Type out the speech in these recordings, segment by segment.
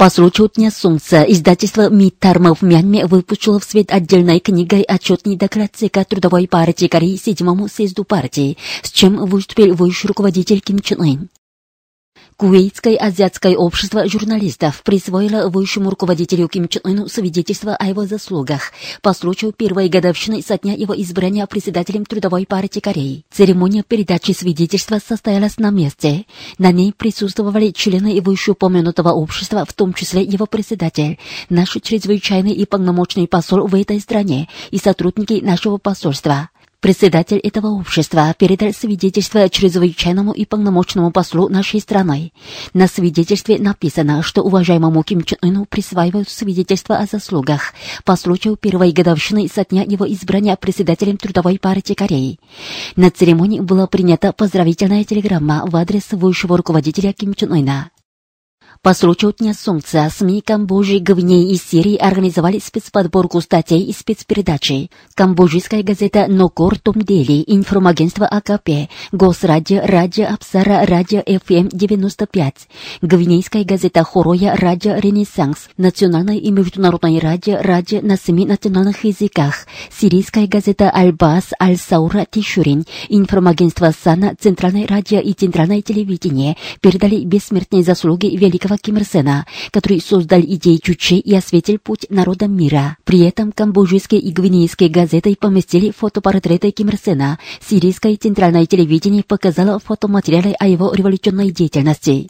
По случаю Дня Солнца издательство МИД Тарма в Мьянме выпустило в свет отдельной книгой отчет недоклад ЦК Трудовой партии Кореи седьмому съезду партии, с чем выступил высший руководитель Ким Чен Ын. Кувейтское азиатское общество журналистов присвоило высшему руководителю Ким Чен Ыну свидетельство о его заслугах по случаю первой годовщины со дня его избрания председателем Трудовой партии Кореи. Церемония передачи свидетельства состоялась на месте. На ней присутствовали члены вышеупомянутого общества, в том числе его председатель, наш чрезвычайный и полномочный посол в этой стране и сотрудники нашего посольства. Председатель этого общества передал свидетельство чрезвычайному и полномочному послу нашей страны. На свидетельстве написано, что уважаемому Ким Чен Ыну присваивают свидетельство о заслугах по случаю первой годовщины со дня его избрания председателем Трудовой партии Кореи. На церемонии была принята поздравительная телеграмма в адрес высшего руководителя Ким Чен Ына. По случаю Дня Солнца СМИ Камбоджи, Гвинеи и Сирии организовали спецподборку статей и спецпередачи. Камбоджийская газета «Нокор Томдели», информагентство АКП, Госрадио, Радио Апсара, Радио ФМ 95, Гвинейская газета «Хороя», Радио Ренессанс, Национальное и международное радио, радио на семи национальных языках, Сирийская газета «Альбас», Аль-Саура, Тишурин, информагентство «Сана», Центральное радио и Центральное телевидение передали бессмертные заслуги великого Ким Ир Сена, который создал идеи Чуче и осветил путь народам мира. При этом камбоджийские и гвинейские газеты поместили фотопортреты Ким Ир Сена. Сирийское центральное телевидение показало фотоматериалы о его революционной деятельности.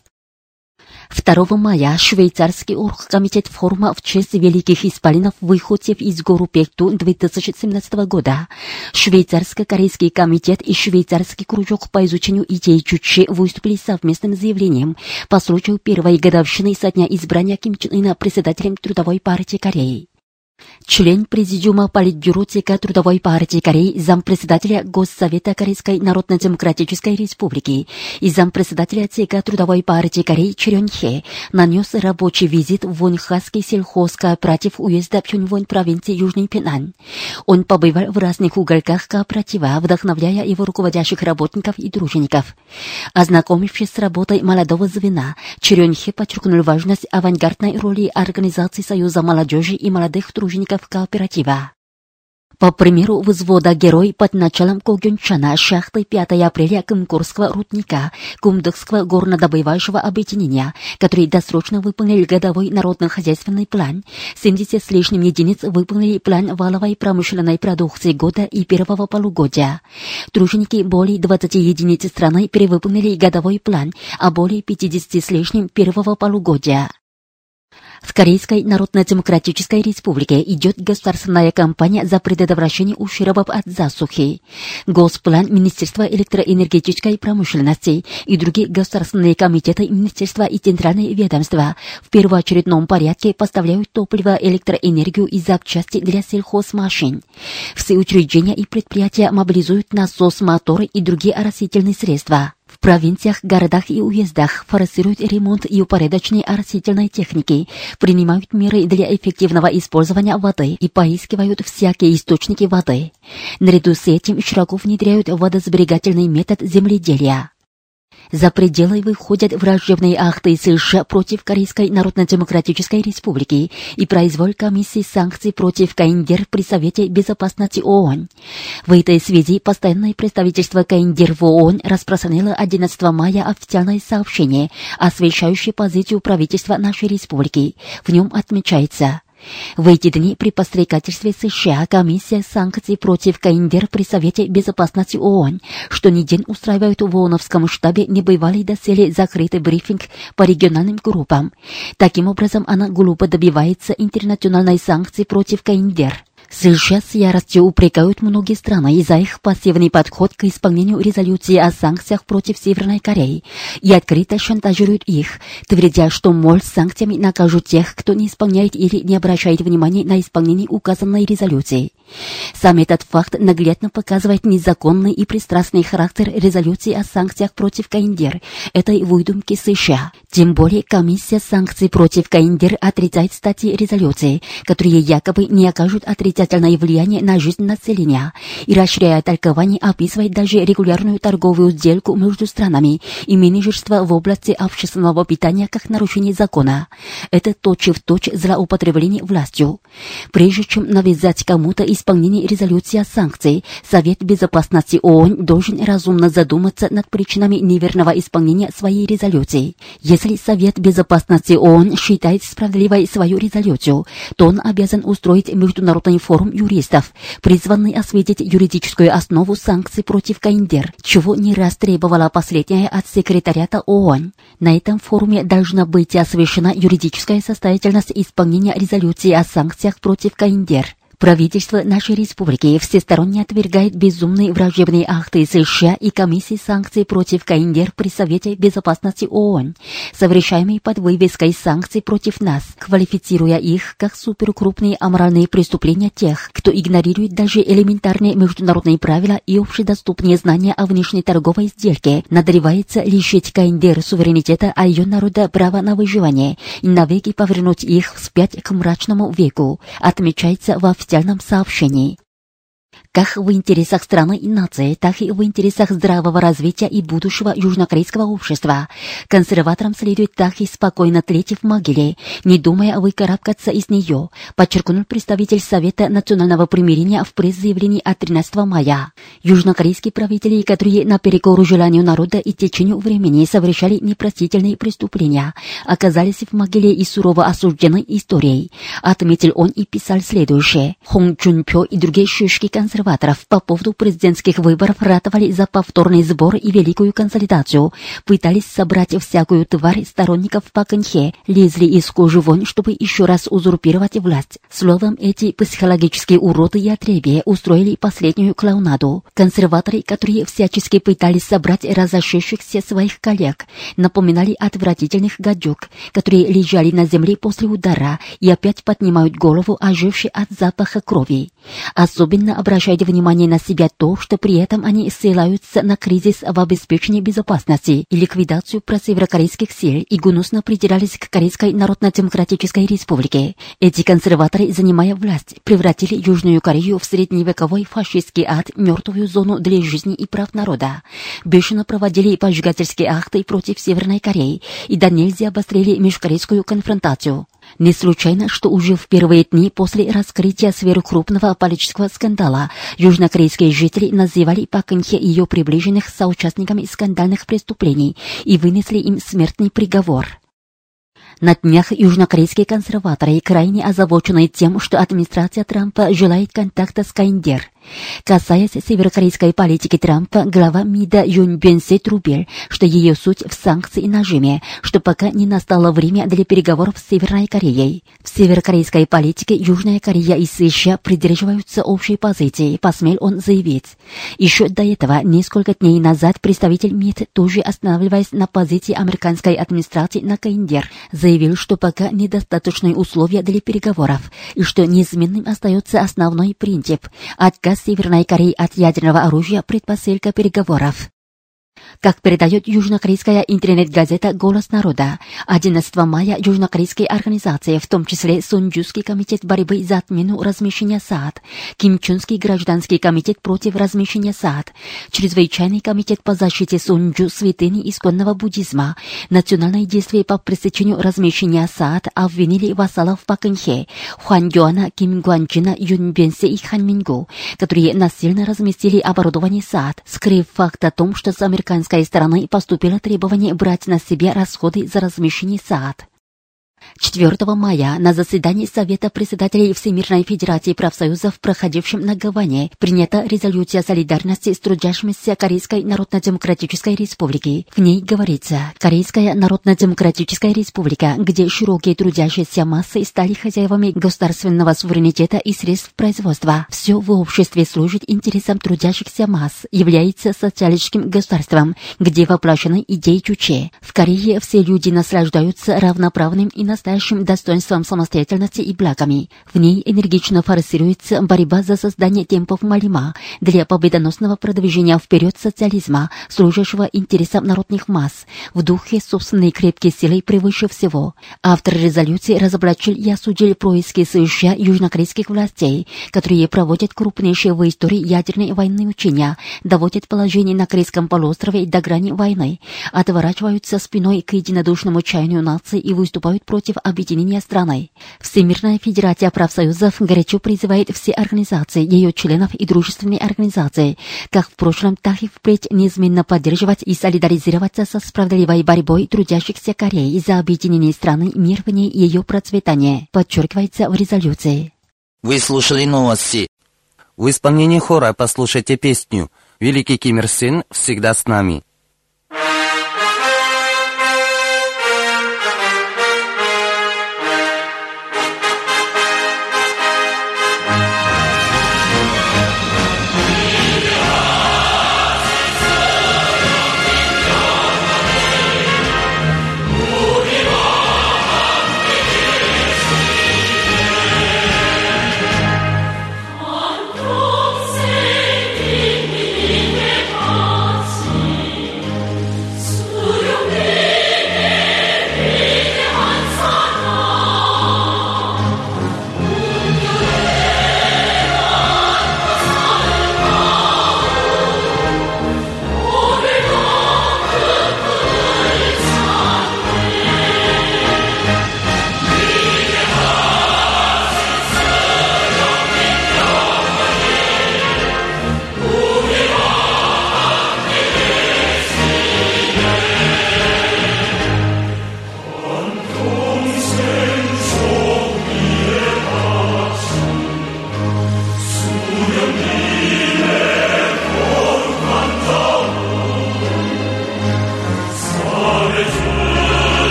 2 мая швейцарский оргкомитет форума в честь великих исполинов выходцев из гору Пекту 2017 года. Швейцарско-корейский комитет и швейцарский кружок по изучению идей Чучи выступили совместным заявлением по случаю первой годовщины со дня избрания Ким Чен Ына председателем Трудовой партии Кореи. Член Президиума Политбюро ЦК Трудовой партии Кореи, зампредседателя Госсовета Корейской Народно-Демократической Республики и зампредседателя ЦК Трудовой партии Кореи Черен Хе нанес рабочий визит в Вонхасский сельхозкооператив уезда Пхюнвон провинции Южный Пенан. Он побывал в разных уголках кооператива, вдохновляя его руководящих работников и дружинников. Ознакомившись с работой молодого звена, Черен Хе подчеркнул важность авангардной роли Организации Союза молодежи и молодых дружинников тружеников кооператива. По примеру взвода «Герой» под началом Когюнчана шахты 5 апреля Кымкурского рудника Кумдыкского горнодобывающего объединения, который досрочно выполнил годовой народно-хозяйственный план, 70 с лишним единиц выполнили план валовой промышленной продукции года и первого полугодия. Труженики более 20 единиц страны перевыполнили годовой план, а более 50 с лишним первого полугодия. В Корейской Народно-Демократической Республике идет государственная кампания за предотвращение ущербов от засухи. Госплан Министерства электроэнергетической промышленности и другие государственные комитеты Министерства и центральные ведомства в первоочередном порядке поставляют топливо, электроэнергию и запчасти для сельхозмашин. Все учреждения и предприятия мобилизуют насос, моторы и другие оросительные средства. Провинциях, городах и уездах форсируют ремонт и упорядочение растительной техники, принимают меры для эффективного использования воды и поискивают всякие источники воды. Наряду с этим широко внедряют водосберегательный метод земледелия. За пределы выходят враждебные акты США против Корейской Народно-Демократической Республики и произвол комиссии санкций против КНДР при Совете Безопасности ООН. В этой связи постоянное представительство КНДР в ООН распространило 11 мая официальное сообщение, освещающее позицию правительства нашей республики. В нем отмечается в эти дни при пострекательстве США комиссия санкций против КНДР при Совете Безопасности ООН, что не день устраивают в ООНовском штабе небывалый доселе закрытый брифинг по региональным группам. Таким образом, она глупо добивается интернациональной санкции против КНДР. США с яростью упрекают многие страны из-за их пассивный подход к исполнению резолюции о санкциях против Северной Кореи и открыто шантажируют их, твердя, что, мол, санкциями накажут тех, кто не исполняет или не обращает внимания на исполнение указанной резолюции. Сам этот факт наглядно показывает незаконный и пристрастный характер резолюции о санкциях против КНДР, этой выдумки США. Тем более комиссия санкций против КНДР отрицает статьи резолюции, которые якобы не окажут отрицательное влияние на жизнь населения, и расширяя толкование описывает даже регулярную торговую сделку между странами и менеджерство в области общественного питания как нарушение закона. Это точь-в-точь точь злоупотребление властью. Прежде чем навязать кому-то из исполнении резолюции о санкции, Совет Безопасности ООН должен разумно задуматься над причинами неверного исполнения своей резолюции. Если Совет Безопасности ООН считает справедливой свою резолюцию, то он обязан устроить международный форум юристов, призванный осветить юридическую основу санкций против КНДР, чего не раз требовала последняя от секретариата ООН. На этом форуме должна быть освещена юридическая состоятельность исполнения резолюции о санкциях против КНДР. Правительство нашей республики всесторонне отвергает безумные враждебные акты США и комиссии санкций против КНДР при Совете Безопасности ООН, совершаемые под вывеской санкций против нас, квалифицируя их как суперкрупные аморальные преступления тех, кто игнорирует даже элементарные международные правила и общедоступные знания о внешней торговой сделке, надревается лишить КНДР суверенитета, а ее народа права на выживание и навеки повернуть их вспять к мрачному веку, отмечается во официальном сообщении. Как в интересах страны и нации, так и в интересах здравого развития и будущего южнокорейского общества. Консерваторам следует так и спокойно тлеть в могиле, не думая выкарабкаться из нее, подчеркнул представитель Совета национального примирения в пресс-заявлении от 13 мая. Южнокорейские правители, которые наперекор желанию народа и течению времени совершали непростительные преступления, оказались в могиле и сурово осуждены историей. Отметил он и писал следующее. Хонг Чунпё и другие шишки консерваторов по поводу президентских выборов ратовали за повторный сбор и великую консолидацию, пытались собрать всякую тварь сторонников Паканхе, лезли из кожи вон, чтобы еще раз узурпировать власть. Словом, эти психологические уроды и отребья устроили последнюю клоунаду. Консерваторы, которые всячески пытались собрать разошедшихся своих коллег, напоминали отвратительных гадюк, которые лежали на земле после удара и опять поднимают голову, ожившие от запаха крови. Особенно обращайте внимание на себя то, что при этом они ссылаются на кризис в обеспечении безопасности и ликвидацию просеверокорейских сил и гнусно придирались к Корейской Народно-Демократической Республике. Эти консерваторы, занимая власть, превратили Южную Корею в средневековой фашистский ад, мертвую зону для жизни и прав народа. Бешено проводили поджигательские акты против Северной Кореи и до нельзя обострили межкорейскую конфронтацию. Не случайно, что уже в первые дни после раскрытия сверхкрупного политического скандала южнокорейские жители называли Пакэнхе и ее приближенных соучастниками скандальных преступлений и вынесли им смертный приговор. На днях южнокорейские консерваторы крайне озабочены тем, что администрация Трампа желает контакта с КНДР – Касаясь северокорейской политики Трампа, глава МИДа Юнь Бенсе трубил, что ее суть в санкции и нажиме, что пока не настало время для переговоров с Северной Кореей. В северокорейской политике Южная Корея и США придерживаются общей позиции, посмел он заявить. Еще до этого, несколько дней назад, представитель МИД, тоже останавливаясь на позиции американской администрации на КНДР, заявил, что пока недостаточные условия для переговоров, и что неизменным остается основной принцип – отказ Северной Кореи от ядерного оружия предпосылка переговоров. Как передает южнокорейская интернет-газета «Голос народа», 11 мая южнокорейские организации, в том числе Сунджуский комитет борьбы за отмену размещения сад, Кимчунский гражданский комитет против размещения сад, Чрезвычайный комитет по защите Сунджу святыни исконного буддизма, Национальное действие по пресечению размещения сад обвинили вассалов Пакэнхе, Хуан Юана, Ким Гуанчина, Юн Бенсе и Хан Мингу, которые насильно разместили оборудование сад, скрыв факт о том, что с американской стороны поступило требование брать на себя расходы за размещение сад. 4 мая на заседании Совета председателей Всемирной Федерации профсоюзов, проходившем на Гаване, принята резолюция солидарности с трудящимися Корейской Народно-Демократической Республики. В ней говорится, Корейская Народно-Демократическая Республика, где широкие трудящиеся массы стали хозяевами государственного суверенитета и средств производства. Все в обществе служит интересам трудящихся масс, является социалистическим государством, где воплощены идеи Чуче. В Корее все люди наслаждаются равноправным и настоящим достоинством самостоятельности и благами. В ней энергично форсируется борьба за создание темпов Малима для победоносного продвижения вперед социализма, служащего интересам народных масс, в духе собственной крепкой силы превыше всего. Автор резолюции разоблачил и осудил происки США южнокорейских властей, которые проводят крупнейшие в истории ядерной войны учения, доводят положение на Корейском полуострове до грани войны, отворачиваются спиной к единодушному чаянию нации и выступают против объединения страны. Всемирная Федерация профсоюзов горячо призывает все организации, ее членов и дружественные организации, как в прошлом, так и впредь неизменно поддерживать и солидаризироваться со справедливой борьбой трудящихся Кореи за объединение страны, мир в ней и ее процветание, подчеркивается в резолюции. Вы слушали новости. В исполнении хора послушайте песню «Великий Ким Ир Сен всегда с нами».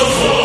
the floor.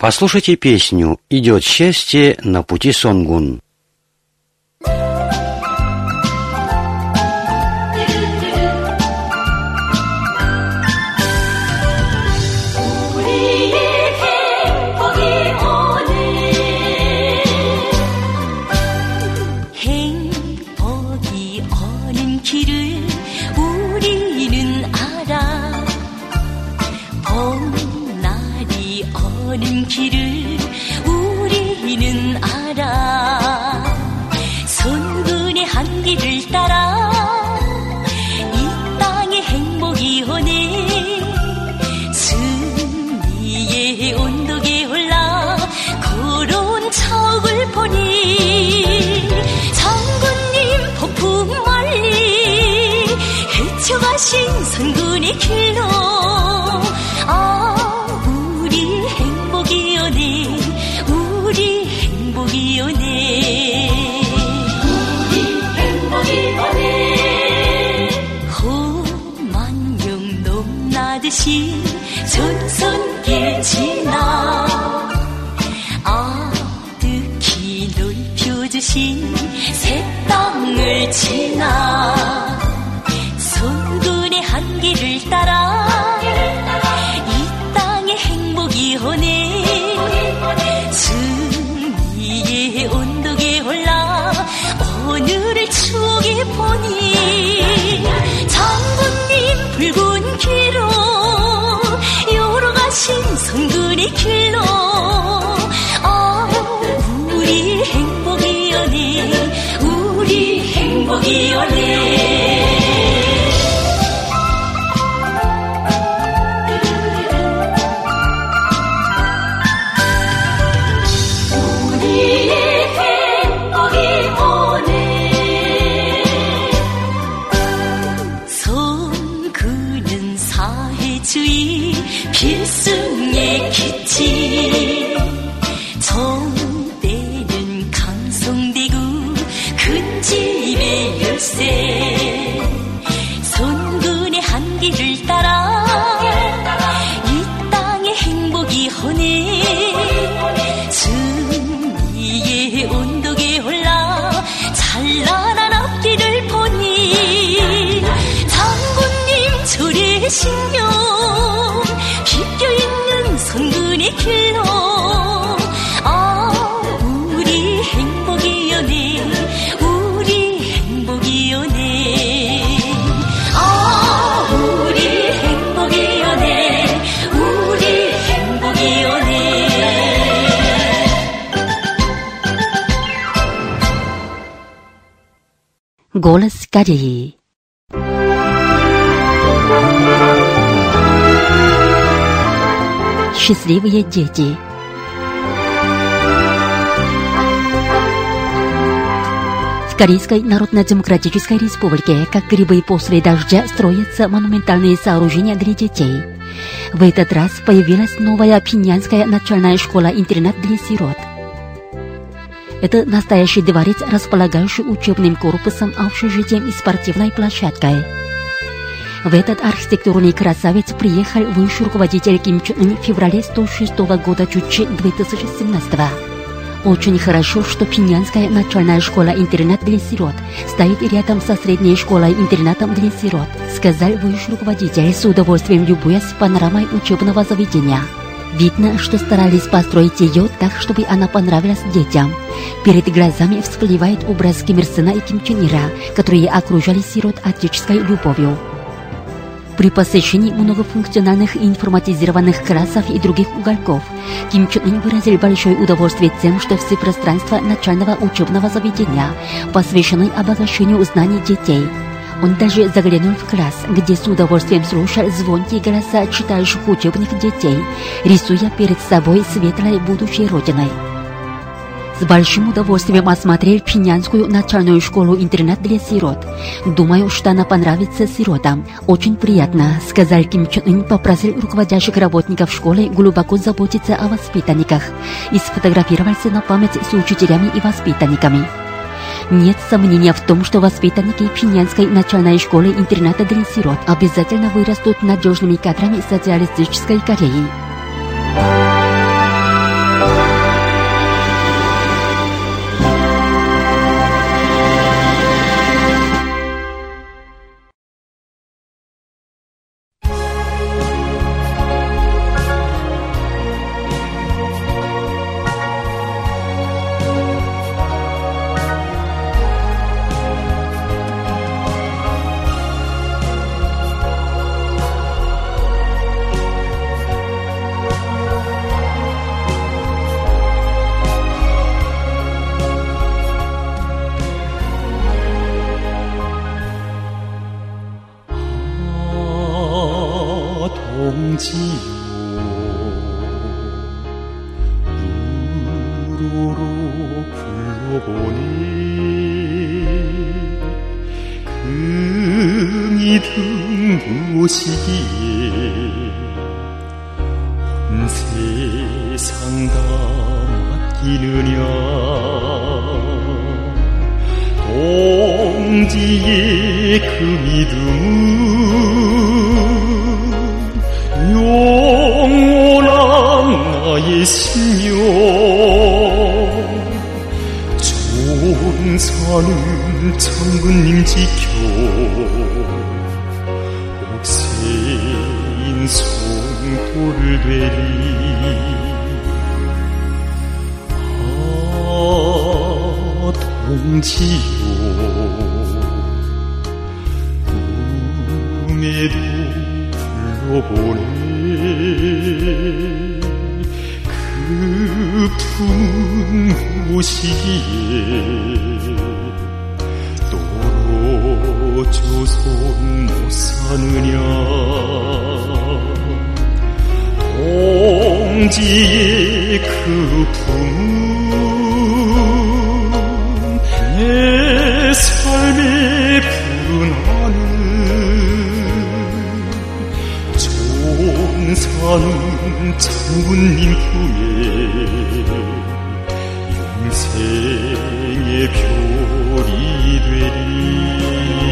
Послушайте песню «Идет счастье на пути Сонгун». 신 선군의 길로. 아 우리 행복이 오네. 우리 행복이 오네. 우리 행복이 오네. 호만영 넘나듯이 전선길 지나. 아득히 넓혀주신 새 땅을 지나 따라 이 땅의 행복이 오네 승리의 온덕에 올라 오늘을 추억해 보니 장군님 붉은 길로 열어가신 성군의 길로 아 우리 행복이 오네 우리 행복이 오네 Голос Кореи. Счастливые дети. В Корейской Народно-Демократической Республике, как грибы после дождя, строятся монументальные сооружения для детей. В этот раз появилась новая пинянская начальная школа-интернат для сирот. Это настоящий дворец, располагающий учебным корпусом, общежитием и спортивной площадкой. В этот архитектурный красавец приехал высший руководитель Ким Чен в феврале 106 года Чучи 2017 Очень хорошо, что Пинянская начальная школа-интернат для сирот стоит рядом со средней школой-интернатом для сирот, сказал высший руководитель с удовольствием любуясь панорамой учебного заведения. Видно, что старались построить ее так, чтобы она понравилась детям. Перед глазами всплывает образ Ким и Ким Чен Ира, которые окружали сирот отеческой любовью. При посещении многофункциональных информатизированных классов и других уголков Ким Чен Ын выразил большое удовольствие тем, что все пространства начального учебного заведения посвящены обогащению знаний детей. Он даже заглянул в класс, где с удовольствием слушал звонкие голоса читающих учебных детей, рисуя перед собой светлой будущей родиной. С большим удовольствием осмотрел Пинянскую начальную школу-интернат для сирот. Думаю, что она понравится сиротам. Очень приятно, сказал Ким Чен Ын, попросил руководящих работников школы глубоко заботиться о воспитанниках и сфотографировался на память с учителями и воспитанниками. Нет сомнения в том, что воспитанники Пинянской начальной школы-интерната для сирот обязательно вырастут надежными кадрами социалистической Кореи. 지요. 우르르 불러보니 금이 믿음 무엇이기에 동지의 그 품은 내 삶의 좋은 산은 장군님 품에 영생의 별이 되리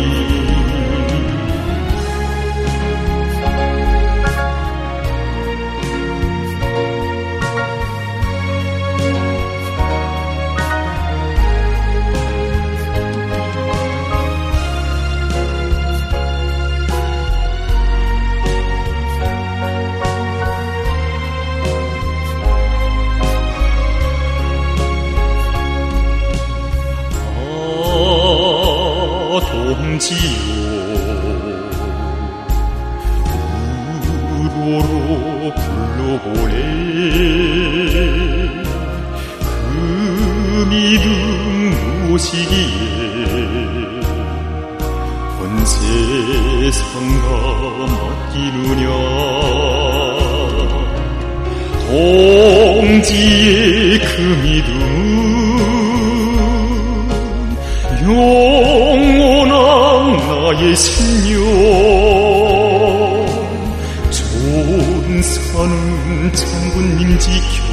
좋은 산은 장군님 지켜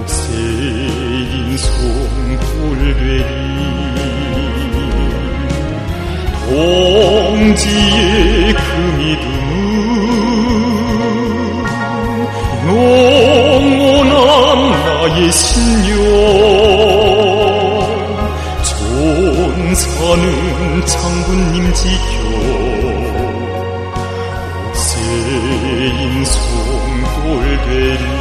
옥새인 송골되리. 동지의 그 믿음 영원한 나의 신령 산은 장군님 지켜 옥새인 송골되리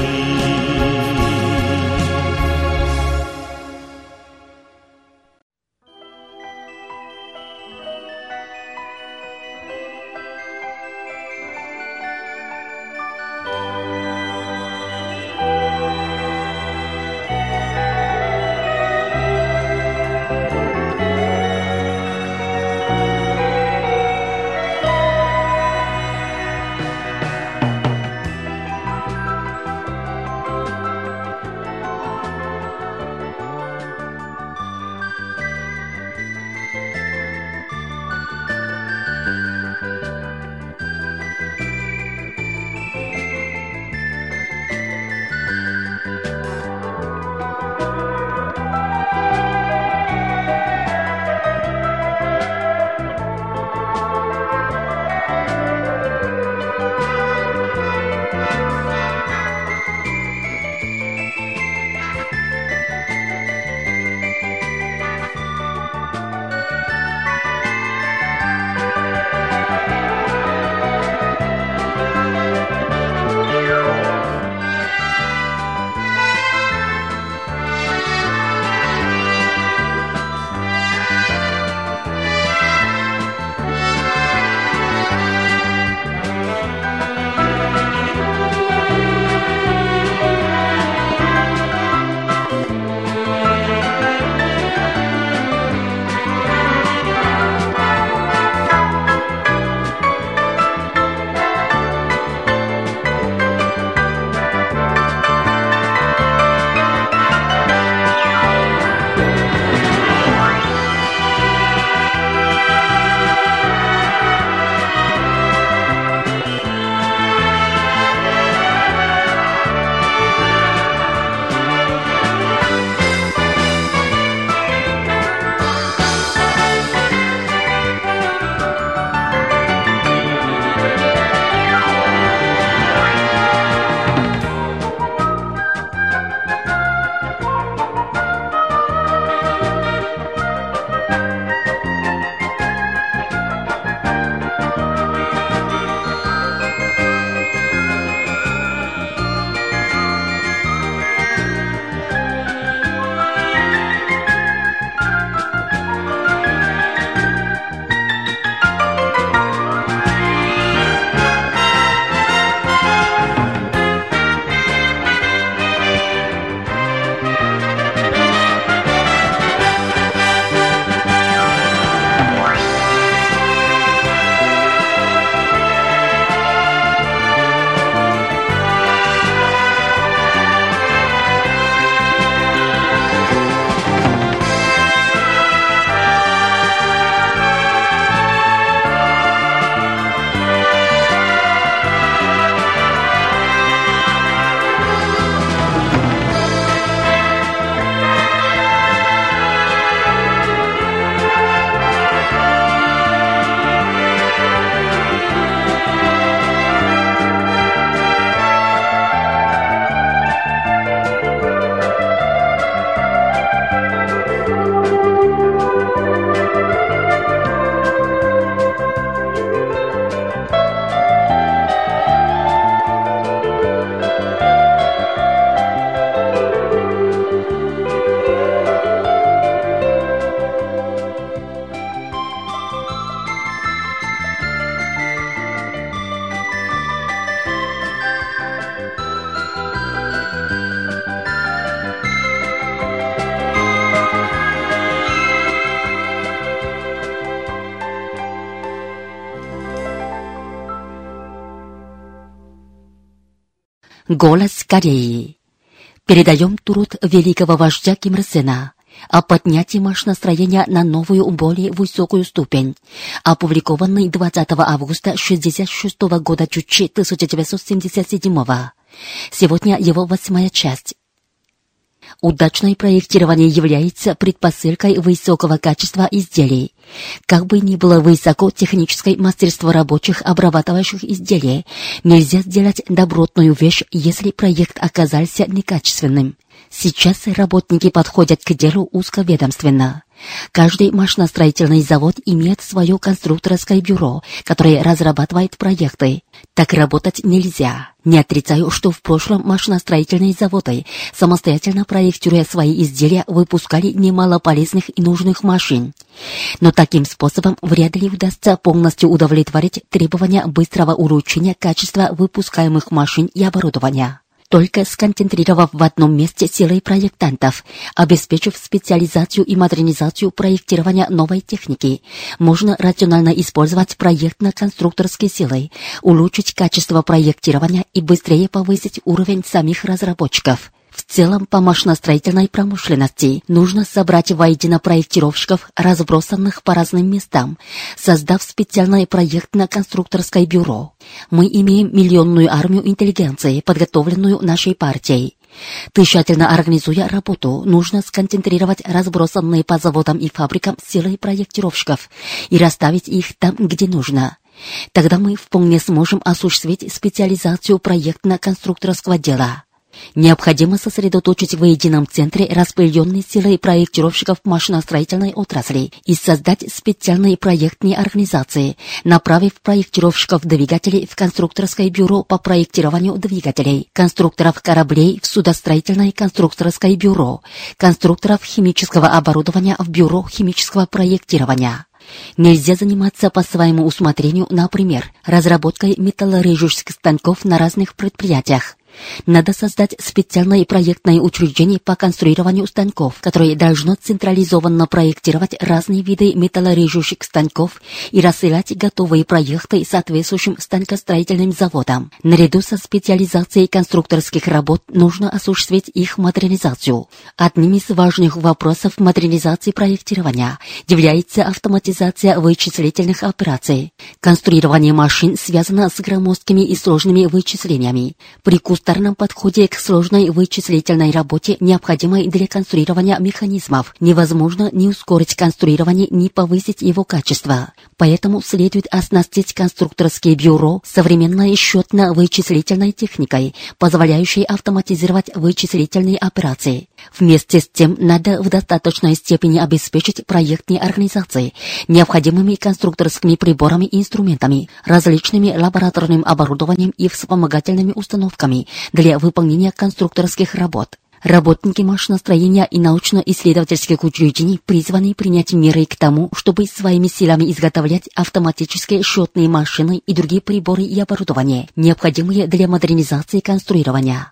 Голос Кореи. Передаем труд великого вождя Ким Ир Сена о поднятии машиностроения на новую, более высокую ступень, опубликованный 20 августа 1966 года Чучи 1977 Сегодня его восьмая часть. Удачное проектирование является предпосылкой высокого качества изделий. Как бы ни было высоко техническое мастерство рабочих, обрабатывающих изделия, нельзя сделать добротную вещь, если проект оказался некачественным. Сейчас работники подходят к делу узковедомственно. Каждый машиностроительный завод имеет свое конструкторское бюро, которое разрабатывает проекты. Так работать нельзя. Не отрицаю, что в прошлом машиностроительные заводы, самостоятельно проектируя свои изделия, выпускали немало полезных и нужных машин. Но таким способом вряд ли удастся полностью удовлетворить требования быстрого улучшения качества выпускаемых машин и оборудования только сконцентрировав в одном месте силы проектантов, обеспечив специализацию и модернизацию проектирования новой техники, можно рационально использовать проектно-конструкторские силы, улучшить качество проектирования и быстрее повысить уровень самих разработчиков. Целом, по машиностроительной промышленности нужно собрать воедино проектировщиков, разбросанных по разным местам, создав специальное проектно-конструкторское бюро. Мы имеем миллионную армию интеллигенции, подготовленную нашей партией. Тщательно организуя работу, нужно сконцентрировать разбросанные по заводам и фабрикам силы проектировщиков и расставить их там, где нужно. Тогда мы вполне сможем осуществить специализацию проектно-конструкторского дела. Необходимо сосредоточить в едином центре распределенные силы проектировщиков машиностроительной отрасли и создать специальные проектные организации, направив проектировщиков двигателей в конструкторское бюро по проектированию двигателей, конструкторов кораблей в судостроительное конструкторское бюро, конструкторов химического оборудования в бюро химического проектирования. Нельзя заниматься по своему усмотрению, например, разработкой металлорежущих станков на разных предприятиях, надо создать специальное проектное учреждение по конструированию станков, которое должно централизованно проектировать разные виды металлорежущих станков и рассылать готовые проекты соответствующим станкостроительным заводам. Наряду со специализацией конструкторских работ нужно осуществить их модернизацию. Одним из важных вопросов модернизации проектирования является автоматизация вычислительных операций. Конструирование машин связано с громоздкими и сложными вычислениями. При кустарном подходе к сложной вычислительной работе, необходимой для конструирования механизмов, невозможно ни ускорить конструирование, ни повысить его качество. Поэтому следует оснастить конструкторские бюро современной счетно-вычислительной техникой, позволяющей автоматизировать вычислительные операции. Вместе с тем надо в достаточной степени обеспечить проектные организации необходимыми конструкторскими приборами и инструментами, различными лабораторным оборудованием и вспомогательными установками для выполнения конструкторских работ. Работники машиностроения и научно-исследовательских учреждений призваны принять меры к тому, чтобы своими силами изготовлять автоматические счетные машины и другие приборы и оборудование, необходимые для модернизации конструирования.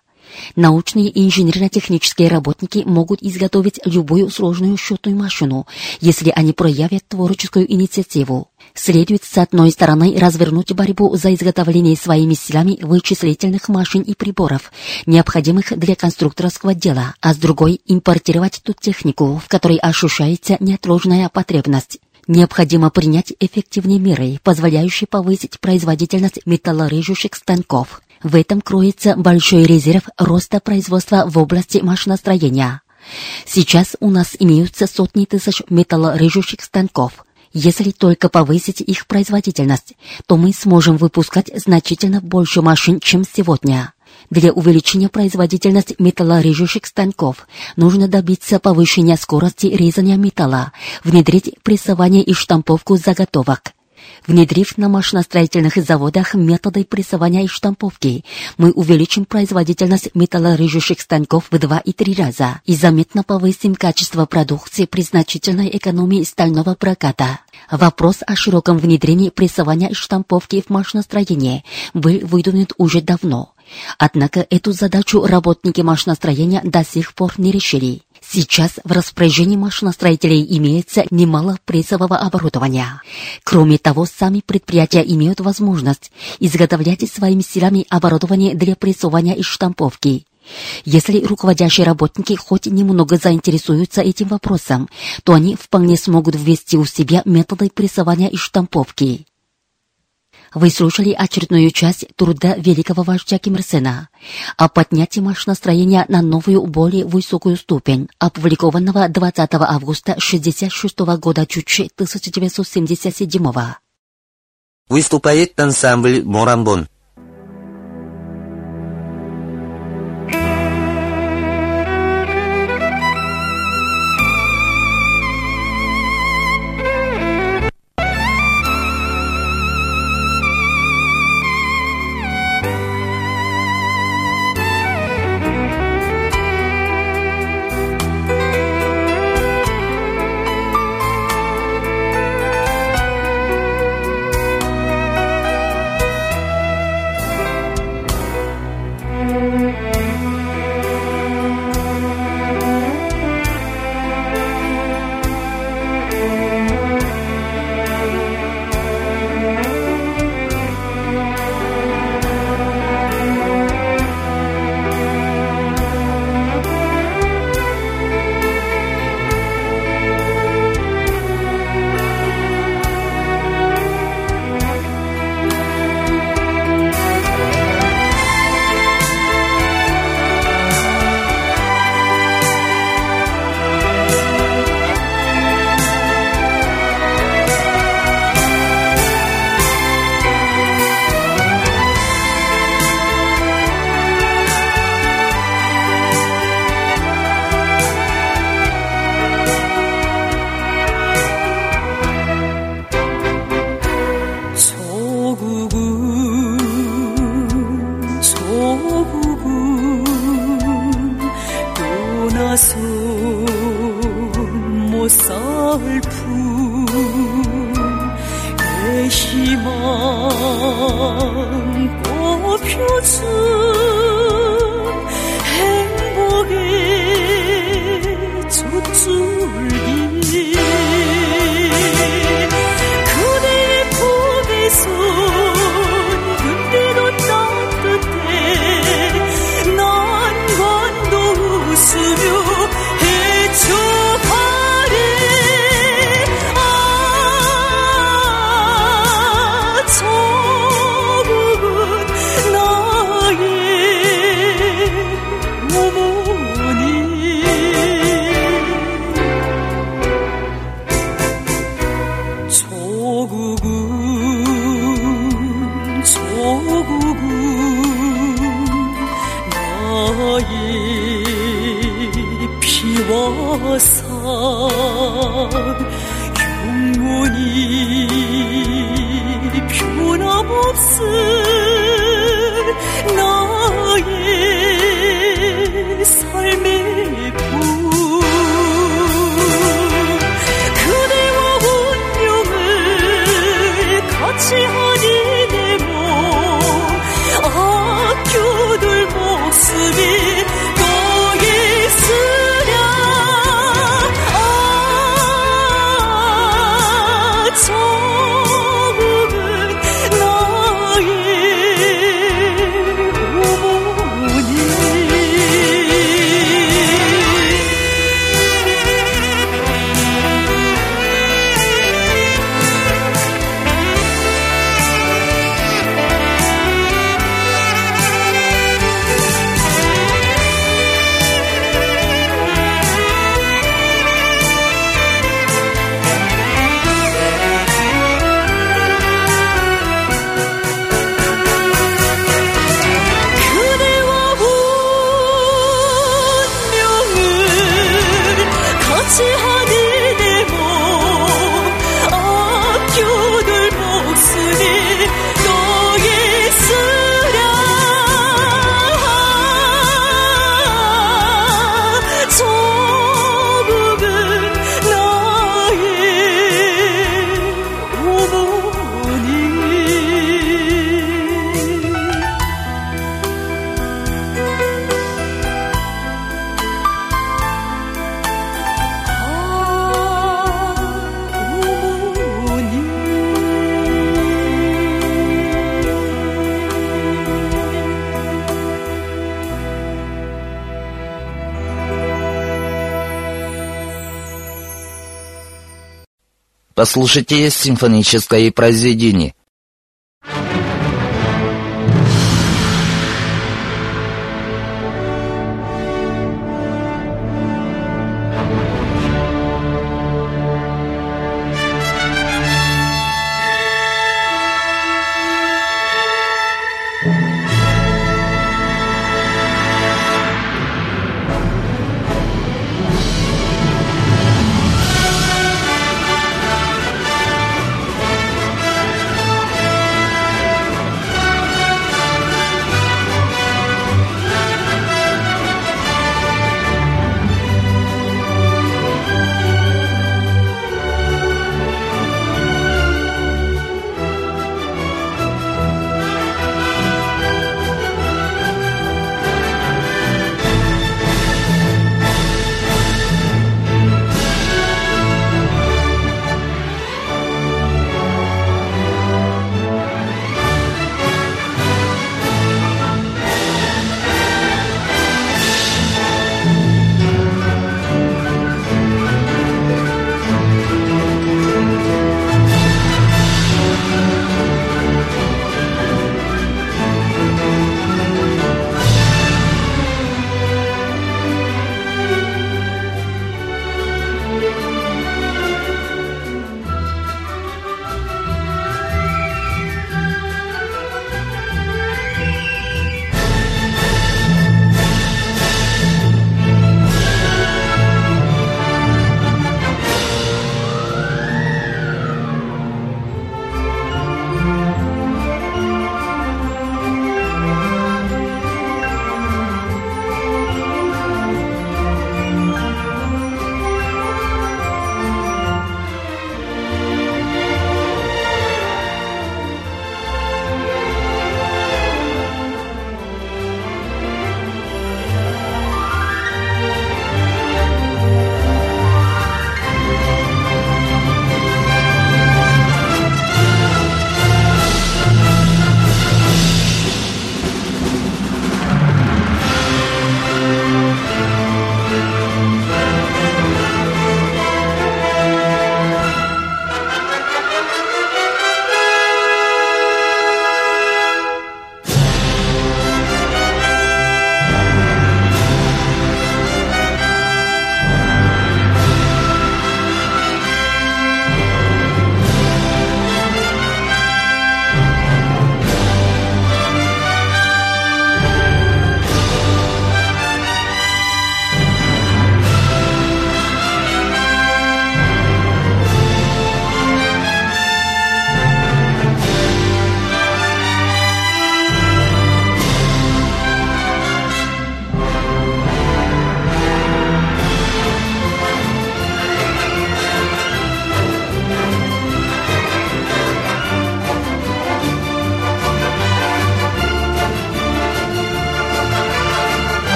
Научные и инженерно-технические работники могут изготовить любую сложную счетную машину, если они проявят творческую инициативу. Следует с одной стороны развернуть борьбу за изготовление своими силами вычислительных машин и приборов, необходимых для конструкторского дела, а с другой импортировать ту технику, в которой ощущается неотложная потребность. Необходимо принять эффективные меры, позволяющие повысить производительность металлорежущих станков. В этом кроется большой резерв роста производства в области машиностроения. Сейчас у нас имеются сотни тысяч металлорежущих станков. Если только повысить их производительность, то мы сможем выпускать значительно больше машин, чем сегодня. Для увеличения производительности металлорежущих станков нужно добиться повышения скорости резания металла, внедрить прессование и штамповку заготовок. Внедрив на машиностроительных заводах методы прессования и штамповки, мы увеличим производительность металлорежущих станков в два и три раза и заметно повысим качество продукции при значительной экономии стального проката. Вопрос о широком внедрении прессования и штамповки в машиностроении был выдвинут уже давно. Однако эту задачу работники машиностроения до сих пор не решили. Сейчас в распоряжении машиностроителей имеется немало прессового оборудования. Кроме того, сами предприятия имеют возможность изготовлять своими силами оборудование для прессования и штамповки. Если руководящие работники хоть немного заинтересуются этим вопросом, то они вполне смогут ввести у себя методы прессования и штамповки. Вы слушали очередную часть труда великого вождя Ким Ир Сена о поднятии машиностроения на новую, более высокую ступень, опубликованного 20 августа 1966 года Чучи 1977 Выступает ансамбль «Морамбон». Послушайте симфоническое произведение.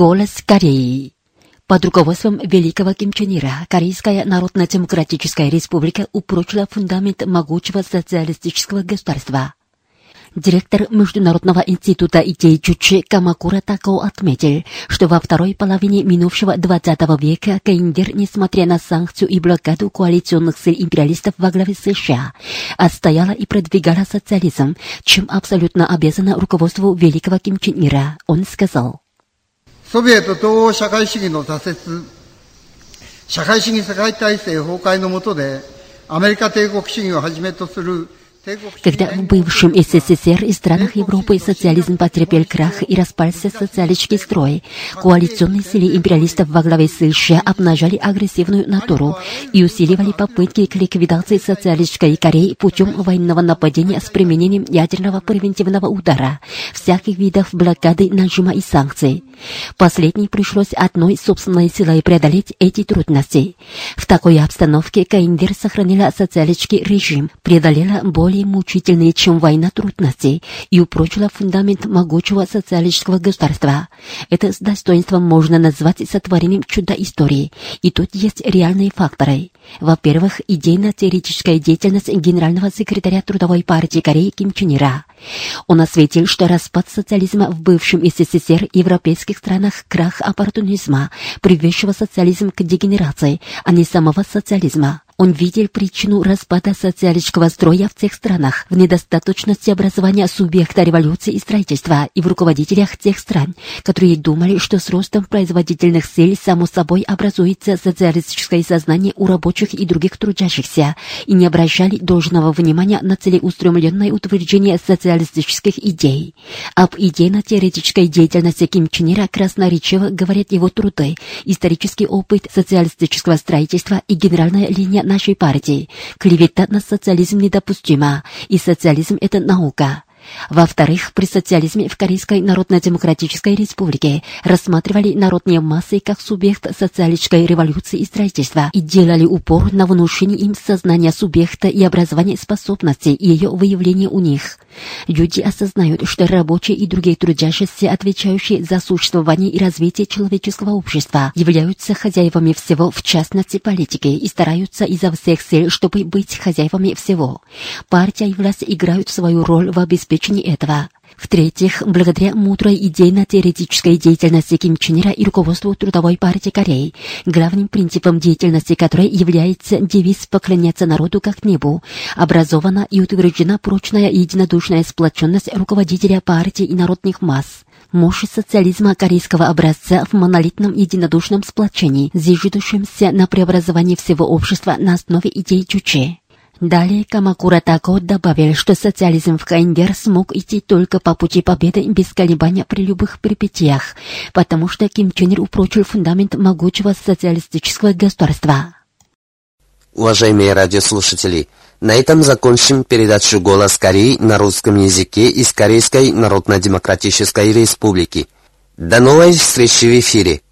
Голос Кореи. Под руководством великого Ким Чен Ира Корейская Народно-Демократическая Республика упрочила фундамент могучего социалистического государства. Директор Международного института идей Чучи Камакура Тако отметил, что во второй половине минувшего 20 века КНДР, несмотря на санкцию и блокаду коалиционных сил империалистов во главе США, отстояла и продвигала социализм, чем абсолютно обязана руководству великого Ким Чен Ира. Он сказал. ソビエト東欧社会主義の挫折、社会主義世界体制崩壊の下で、アメリカ帝国主義をはじめとする Когда в бывшем СССР и странах Европы социализм потерпел крах и распался социалистический строй, коалиционные силы империалистов во главе с США обнажали агрессивную натуру и усиливали попытки к ликвидации социалистической Кореи путем военного нападения с применением ядерного превентивного удара, всяких видов блокады, нажима и санкций. Последней пришлось одной собственной силой преодолеть эти трудности. В такой обстановке КНДР сохранила социалистический режим, преодолела более мучительные, чем война трудности и упрочила фундамент могучего социалистического государства. Это с достоинством можно назвать сотворением чуда истории. И тут есть реальные факторы. Во-первых, идейно-теоретическая деятельность генерального секретаря Трудовой партии Кореи Ким Чен Ира. Он осветил, что распад социализма в бывшем СССР и европейских странах крах оппортунизма, приведшего социализм к дегенерации, а не самого социализма. Он видел причину распада социалистического строя в тех странах, в недостаточности образования субъекта революции и строительства и в руководителях тех стран, которые думали, что с ростом производительных сил само собой образуется социалистическое сознание у рабочих и других трудящихся, и не обращали должного внимания на целеустремленное утверждение социалистических идей. Об идейно-теоретической деятельности Ким Чен Ира красноречиво говорят его труды, исторический опыт социалистического строительства и генеральная линия нашей партии. Клевета на социализм недопустима, и социализм – это наука. Во-вторых, при социализме в Корейской Народно-Демократической Республике рассматривали народные массы как субъект социалистической революции и строительства и делали упор на внушение им сознания субъекта и образование способностей и ее выявление у них. Люди осознают, что рабочие и другие трудящиеся, отвечающие за существование и развитие человеческого общества, являются хозяевами всего, в частности политики, и стараются изо всех сил, чтобы быть хозяевами всего. Партия и власть играют свою роль в обеспечении этого. В-третьих, благодаря мудрой идейно-теоретической деятельности Ким Чен Ира и руководству Трудовой партии Кореи, главным принципом деятельности которой является девиз «поклоняться народу как небу», образована и утверждена прочная единодушная сплоченность руководителя партии и народных масс. Мощь социализма корейского образца в монолитном единодушном сплочении, зиждущемся на преобразовании всего общества на основе идей Чуче. Далее Камакура Тако добавил, что социализм в КНДР смог идти только по пути победы без колебания при любых перипетиях, потому что Ким Чен Ир упрочил фундамент могучего социалистического государства. Уважаемые радиослушатели, на этом закончим передачу «Голос Кореи» на русском языке из Корейской Народно-Демократической Республики. До новой встречи в эфире!